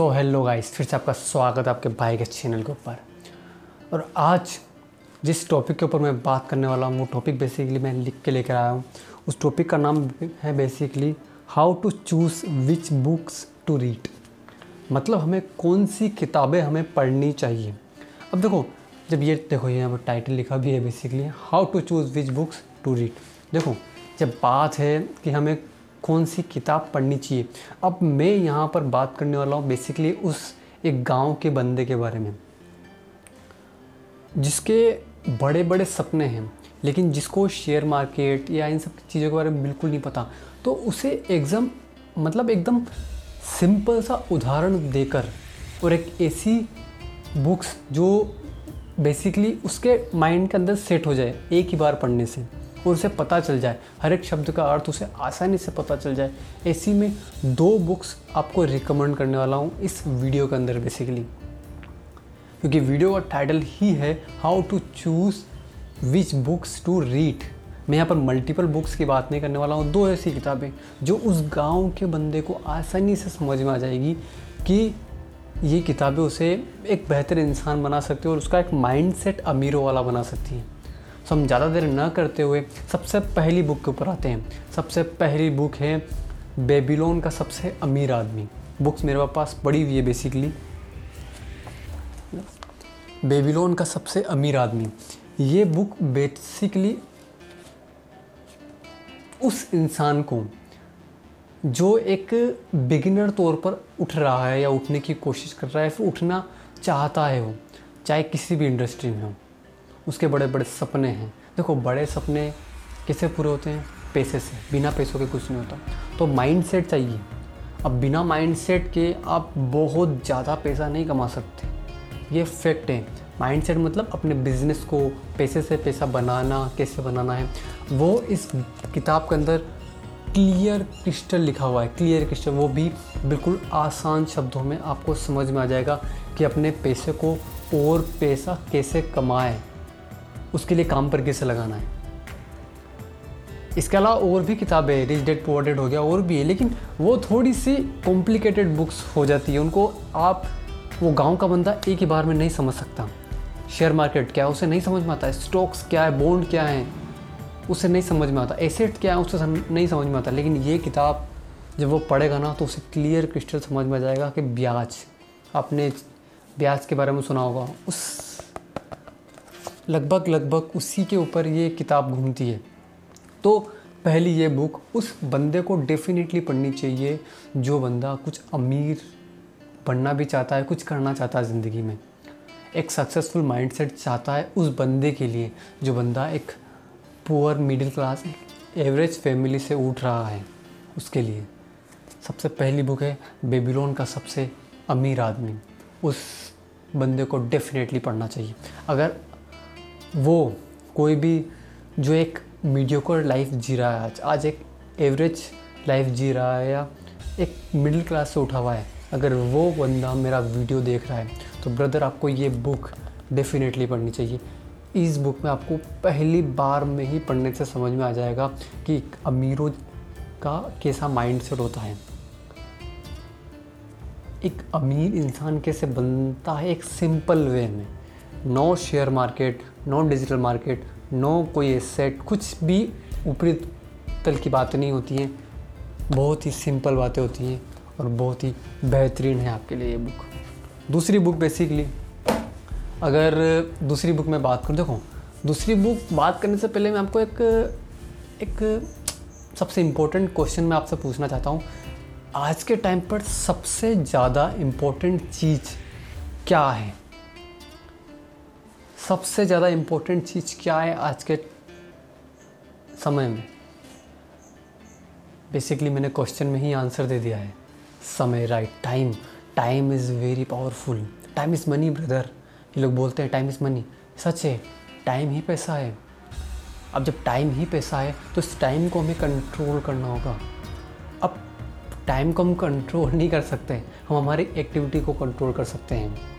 So hello guys, फिर से आपका स्वागत है आपके भाई के चैनल के ऊपर। और आज जिस टॉपिक के ऊपर मैं बात करने वाला हूँ, वो टॉपिक बेसिकली मैं लिख के लेकर आया हूँ। उस टॉपिक का नाम है basically how to choose which books to read मतलब हमें कौन सी किताबें हमें पढ़नी चाहिए। अब देखो, जब ये देखो यहाँ पर टाइटल लिखा भी है basically how to choose which books to read देखो, जब बात है कि हमें कौन सी किताब पढ़नी चाहिए। अब मैं यहाँ पर बात करने वाला हूँ बेसिकली उस एक गाँव के बंदे के बारे में, जिसके बड़े बड़े सपने हैं, लेकिन जिसको शेयर मार्केट या इन सब चीज़ों के बारे में बिल्कुल नहीं पता। तो उसे एग्ज़ाम मतलब एकदम सिंपल सा उदाहरण देकर और एक ऐसी बुक्स जो बेसिकली उसके माइंड के अंदर सेट हो जाए, एक ही बार पढ़ने से। और उसे पता चल जाए। हर एक शब्द का अर्थ उसे आसानी से पता चल जाए। ऐसी में दो बुक्स आपको रिकमेंड करने वाला हूँ इस वीडियो के अंदर बेसिकली क्योंकि वीडियो का टाइटल ही है how to choose which books to read मैं यहाँ पर मल्टीपल बुक्स की बात नहीं करने वाला हूँ, दो ऐसी किताबें जो उस गाँव के बंदे को आसानी से समझ में आ जाएगी कि ये किताबें उसे एक बेहतर इंसान बना सकती है और उसका एक माइंड सेट अमीरों वाला बना सकती हैं। सो हम ज़्यादा देर न करते हुए सबसे पहली बुक के ऊपर आते हैं। सबसे पहली बुक है बेबीलोन का सबसे अमीर आदमी। बुक्स मेरे पास पड़ी हुई है बेसिकली बेबीलोन का सबसे अमीर आदमी। ये बुक बेसिकली उस इंसान को जो एक बिगिनर तौर पर उठ रहा है या उठने की कोशिश कर रहा है, फिर उठना चाहता है वो, चाहे किसी भी इंडस्ट्री में हो। उसके बड़े बड़े सपने हैं। देखो, बड़े सपने किसे पूरे होते हैं? पैसे से। बिना पैसों के कुछ नहीं होता। तो माइंड सेट चाहिए। अब बिना माइंड सेट के आप बहुत ज़्यादा पैसा नहीं कमा सकते। ये फैक्ट है। माइंड सेट मतलब अपने बिज़नेस को, पैसे से पैसा बनाना, कैसे बनाना है। वो इस किताब के अंदर क्लियर क्रिस्टल लिखा हुआ है। क्लियर क्रिस्टल वो भी बिल्कुल आसान शब्दों में आपको समझ में आ जाएगा कि अपने पैसे को और पैसा कैसे कमाएँ। उसके लिए काम पर कैसे लगाना है। इसके अलावा और भी किताबें रिच डेड पुअर डेड हो गया, और भी है, लेकिन वो थोड़ी सी कॉम्प्लिकेटेड बुक्स हो जाती है, उनको आप, वो गाँव का बंदा एक ही बार में नहीं समझ सकता। शेयर मार्केट क्या है, उसे नहीं समझ में आता स्टॉक्स क्या है बॉन्ड क्या है, उसे नहीं समझ में आता एसेट क्या है, उसे नहीं समझ में आता, लेकिन ये किताब जब वो पढ़ेगा ना तो उसे क्लियर क्रिस्टल समझ में आ जाएगा कि ब्याज, आपने ब्याज के बारे में सुना होगा, उस लगभग लगभग उसी के ऊपर ये किताब घूमती है। तो पहली ये बुक उस बंदे को डेफिनेटली पढ़नी चाहिए, जो बंदा कुछ अमीर बनना भी चाहता है, कुछ करना चाहता है ज़िंदगी में। एक सक्सेसफुल माइंडसेट चाहता है उस बंदे के लिए, जो बंदा एक poor middle class average family से उठ रहा है उसके लिए। सबसे पहली बुक है बेबीलोन का सबसे अमीर आदमी। उस बंदे को डेफिनेटली पढ़ना चाहिए। अगर वो कोई भी जो एक मीडियोकर लाइफ जी रहा है आज आज एक एवरेज लाइफ जी रहा है या एक मिडिल क्लास से उठा हुआ है, अगर वो बंदा मेरा वीडियो देख रहा है तो ब्रदर आपको ये बुक डेफिनेटली पढ़नी चाहिए। इस बुक में आपको पहली बार में ही पढ़ने से समझ में आ जाएगा कि अमीरों का कैसा माइंड सेट होता है। एक अमीर इंसान कैसे बनता है, एक सिंपल वे में। No share market no digital market no कोई एसेट कुछ भी ऊपरी तल की बातें नहीं होती हैं। बहुत ही सिंपल बातें होती हैं और बहुत ही बेहतरीन है आपके लिए ये बुक दूसरी बुक बेसिकली अगर दूसरी बुक में बात करूँ, देखो, दूसरी बुक बात करने से पहले मैं आपको एक एक सबसे इम्पोर्टेंट क्वेश्चन मैं आपसे पूछना चाहता हूँ। आज के टाइम पर सबसे ज़्यादा इम्पोर्टेंट चीज़ क्या है? सबसे ज़्यादा इम्पोर्टेंट चीज़ क्या है आज के समय में? बेसिकली मैंने क्वेश्चन में ही आंसर दे दिया है। समय right time time is very powerful time is money brother ये लोग बोलते हैं टाइम इज़ मनी सच है टाइम ही पैसा है। अब जब टाइम ही पैसा है तो इस टाइम को हमें कंट्रोल करना होगा। अब टाइम को हम कंट्रोल नहीं कर सकते, हम हमारी एक्टिविटी को कंट्रोल कर सकते हैं।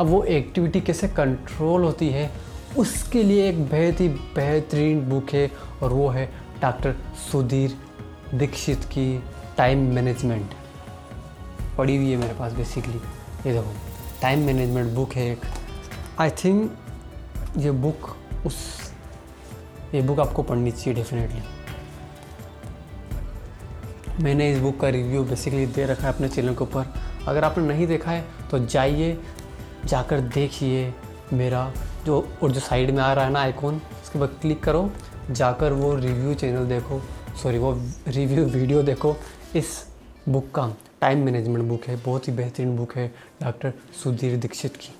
अब वो एक्टिविटी कैसे कंट्रोल होती है, उसके लिए एक बेहद ही बेहतरीन बुक है और वो है डॉक्टर सुधीर दीक्षित की टाइम मैनेजमेंट पड़ी हुई है मेरे पास बेसिकली ये देखो टाइम मैनेजमेंट बुक है एक। आई थिंक ये बुक उस, ये बुक आपको पढ़नी चाहिए डेफिनेटली मैंने इस बुक का रिव्यू बेसिकली दे रखा है अपने चैनल के ऊपर। अगर आपने नहीं देखा है तो जाइए जाकर देखिए मेरा जो और जो साइड में आ रहा है ना आइकॉन, उसके बाद क्लिक करो, जाकर वो रिव्यू चैनल देखो, सॉरी, वो रिव्यू वीडियो देखो। इस बुक का टाइम मैनेजमेंट बुक है, बहुत ही बेहतरीन बुक है, डॉक्टर सुधीर दीक्षित की।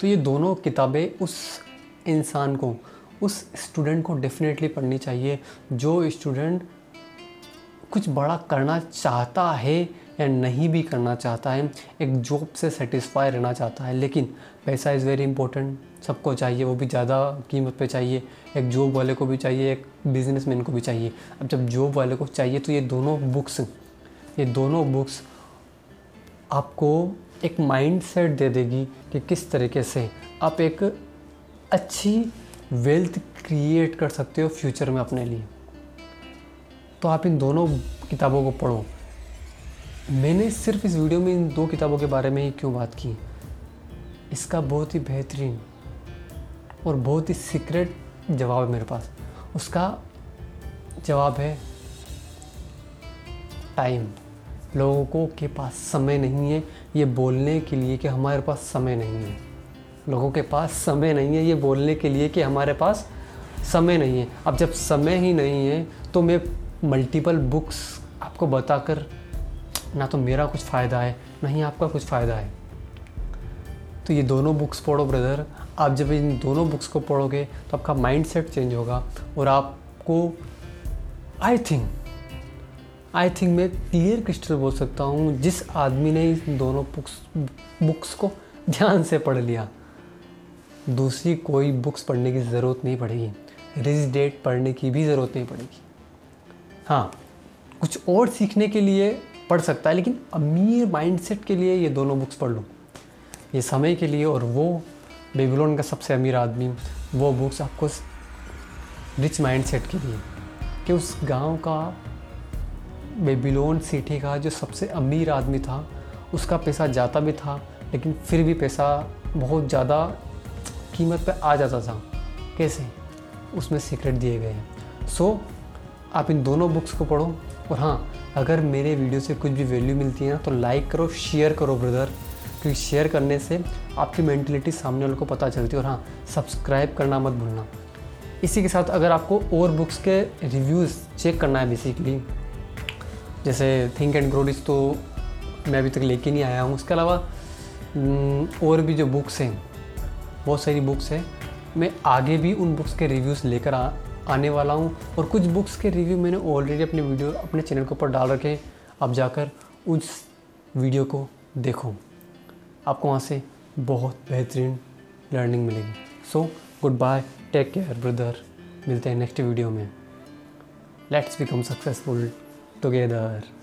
तो ये दोनों किताबें उस इंसान को, उस स्टूडेंट को डेफिनेटली पढ़नी चाहिए, जो स्टूडेंट कुछ बड़ा करना चाहता है या नहीं भी करना चाहता है, एक जॉब से सेटिस्फाई रहना चाहता है, लेकिन पैसा इज़ वेरी इंपॉर्टेंट सबको चाहिए, वो भी ज़्यादा कीमत पे चाहिए, एक जॉब वाले को भी चाहिए, एक बिजनेसमैन को भी चाहिए। अब जब जॉब वाले को चाहिए तो ये दोनों बुक्स ये दोनों बुक्स आपको एक माइंड सेट दे देगी कि किस तरीके से आप एक अच्छी वेल्थ क्रिएट कर सकते हो फ्यूचर में अपने लिए। तो आप इन दोनों किताबों को पढ़ो। मैंने सिर्फ़ इस वीडियो में इन दो किताबों के बारे में ही क्यों बात की? इसका बहुत ही बेहतरीन और बहुत ही सीक्रेट जवाब है मेरे पास। उसका जवाब है टाइम। लोगों को के पास समय नहीं है ये बोलने के लिए कि हमारे पास समय नहीं है। लोगों के पास समय नहीं है ये बोलने के लिए कि हमारे पास समय नहीं है। अब जब समय ही नहीं है तो मैं मल्टीपल बुक्स आपको बताकर ना तो मेरा कुछ फ़ायदा है, ना ही आपका कुछ फ़ायदा है। तो ये दोनों बुक्स पढ़ो ब्रदर आप जब इन दोनों बुक्स को पढ़ोगे तो आपका माइंड सेट चेंज होगा और आपको आई थिंक आई थिंक मैं क्लियर क्रिस्टल बोल सकता हूँ, जिस आदमी ने इन दोनों बुक्स बुक्स को ध्यान से पढ़ लिया, दूसरी कोई बुक्स पढ़ने की ज़रूरत नहीं पड़ेगी। रिज डेट पढ़ने की भी ज़रूरत नहीं पड़ेगी। हाँ कुछ और सीखने के लिए पढ़ सकता है, लेकिन अमीर माइंडसेट के लिए ये दोनों बुक्स पढ़ लो। ये समय के लिए और वो बेबीलोन का सबसे अमीर आदमी, वो बुक्स आपको रिच माइंडसेट के लिए कि उस गाँव का बेबीलोन सिटी का जो सबसे अमीर आदमी था, उसका पैसा जाता भी था, लेकिन फिर भी पैसा बहुत ज़्यादा कीमत पे आ जाता था। कैसे? उसमें सीक्रेट दिए गए हैं। सो आप इन दोनों बुक्स को पढ़ो और हाँ अगर मेरे वीडियो से कुछ भी वैल्यू मिलती है ना तो लाइक करो शेयर करो ब्रदर क्योंकि शेयर करने से आपकी मैंटलिटी सामने वालों को पता चलती है। और हाँ सब्सक्राइब करना मत भूलना। इसी के साथ अगर आपको और बुक्स के रिव्यूज़ चेक करना है बेसिकली जैसे थिंक एंड ग्रोडिस तो मैं अभी तक लेके नहीं आया हूँ। उसके अलावा और भी जो बुक्स हैं, बहुत सारी बुक्स हैं, मैं आगे भी उन बुक्स के रिव्यूज़ लेकर आने वाला हूँ और कुछ बुक्स के रिव्यू मैंने ऑलरेडी अपने वीडियो अपने चैनल के ऊपर डाल रखे हैं। आप जाकर उस वीडियो को देखो। आपको वहाँ से बहुत बेहतरीन लर्निंग मिलेगी। So goodbye take care brother मिलते हैं नेक्स्ट वीडियो में। Let's become successful together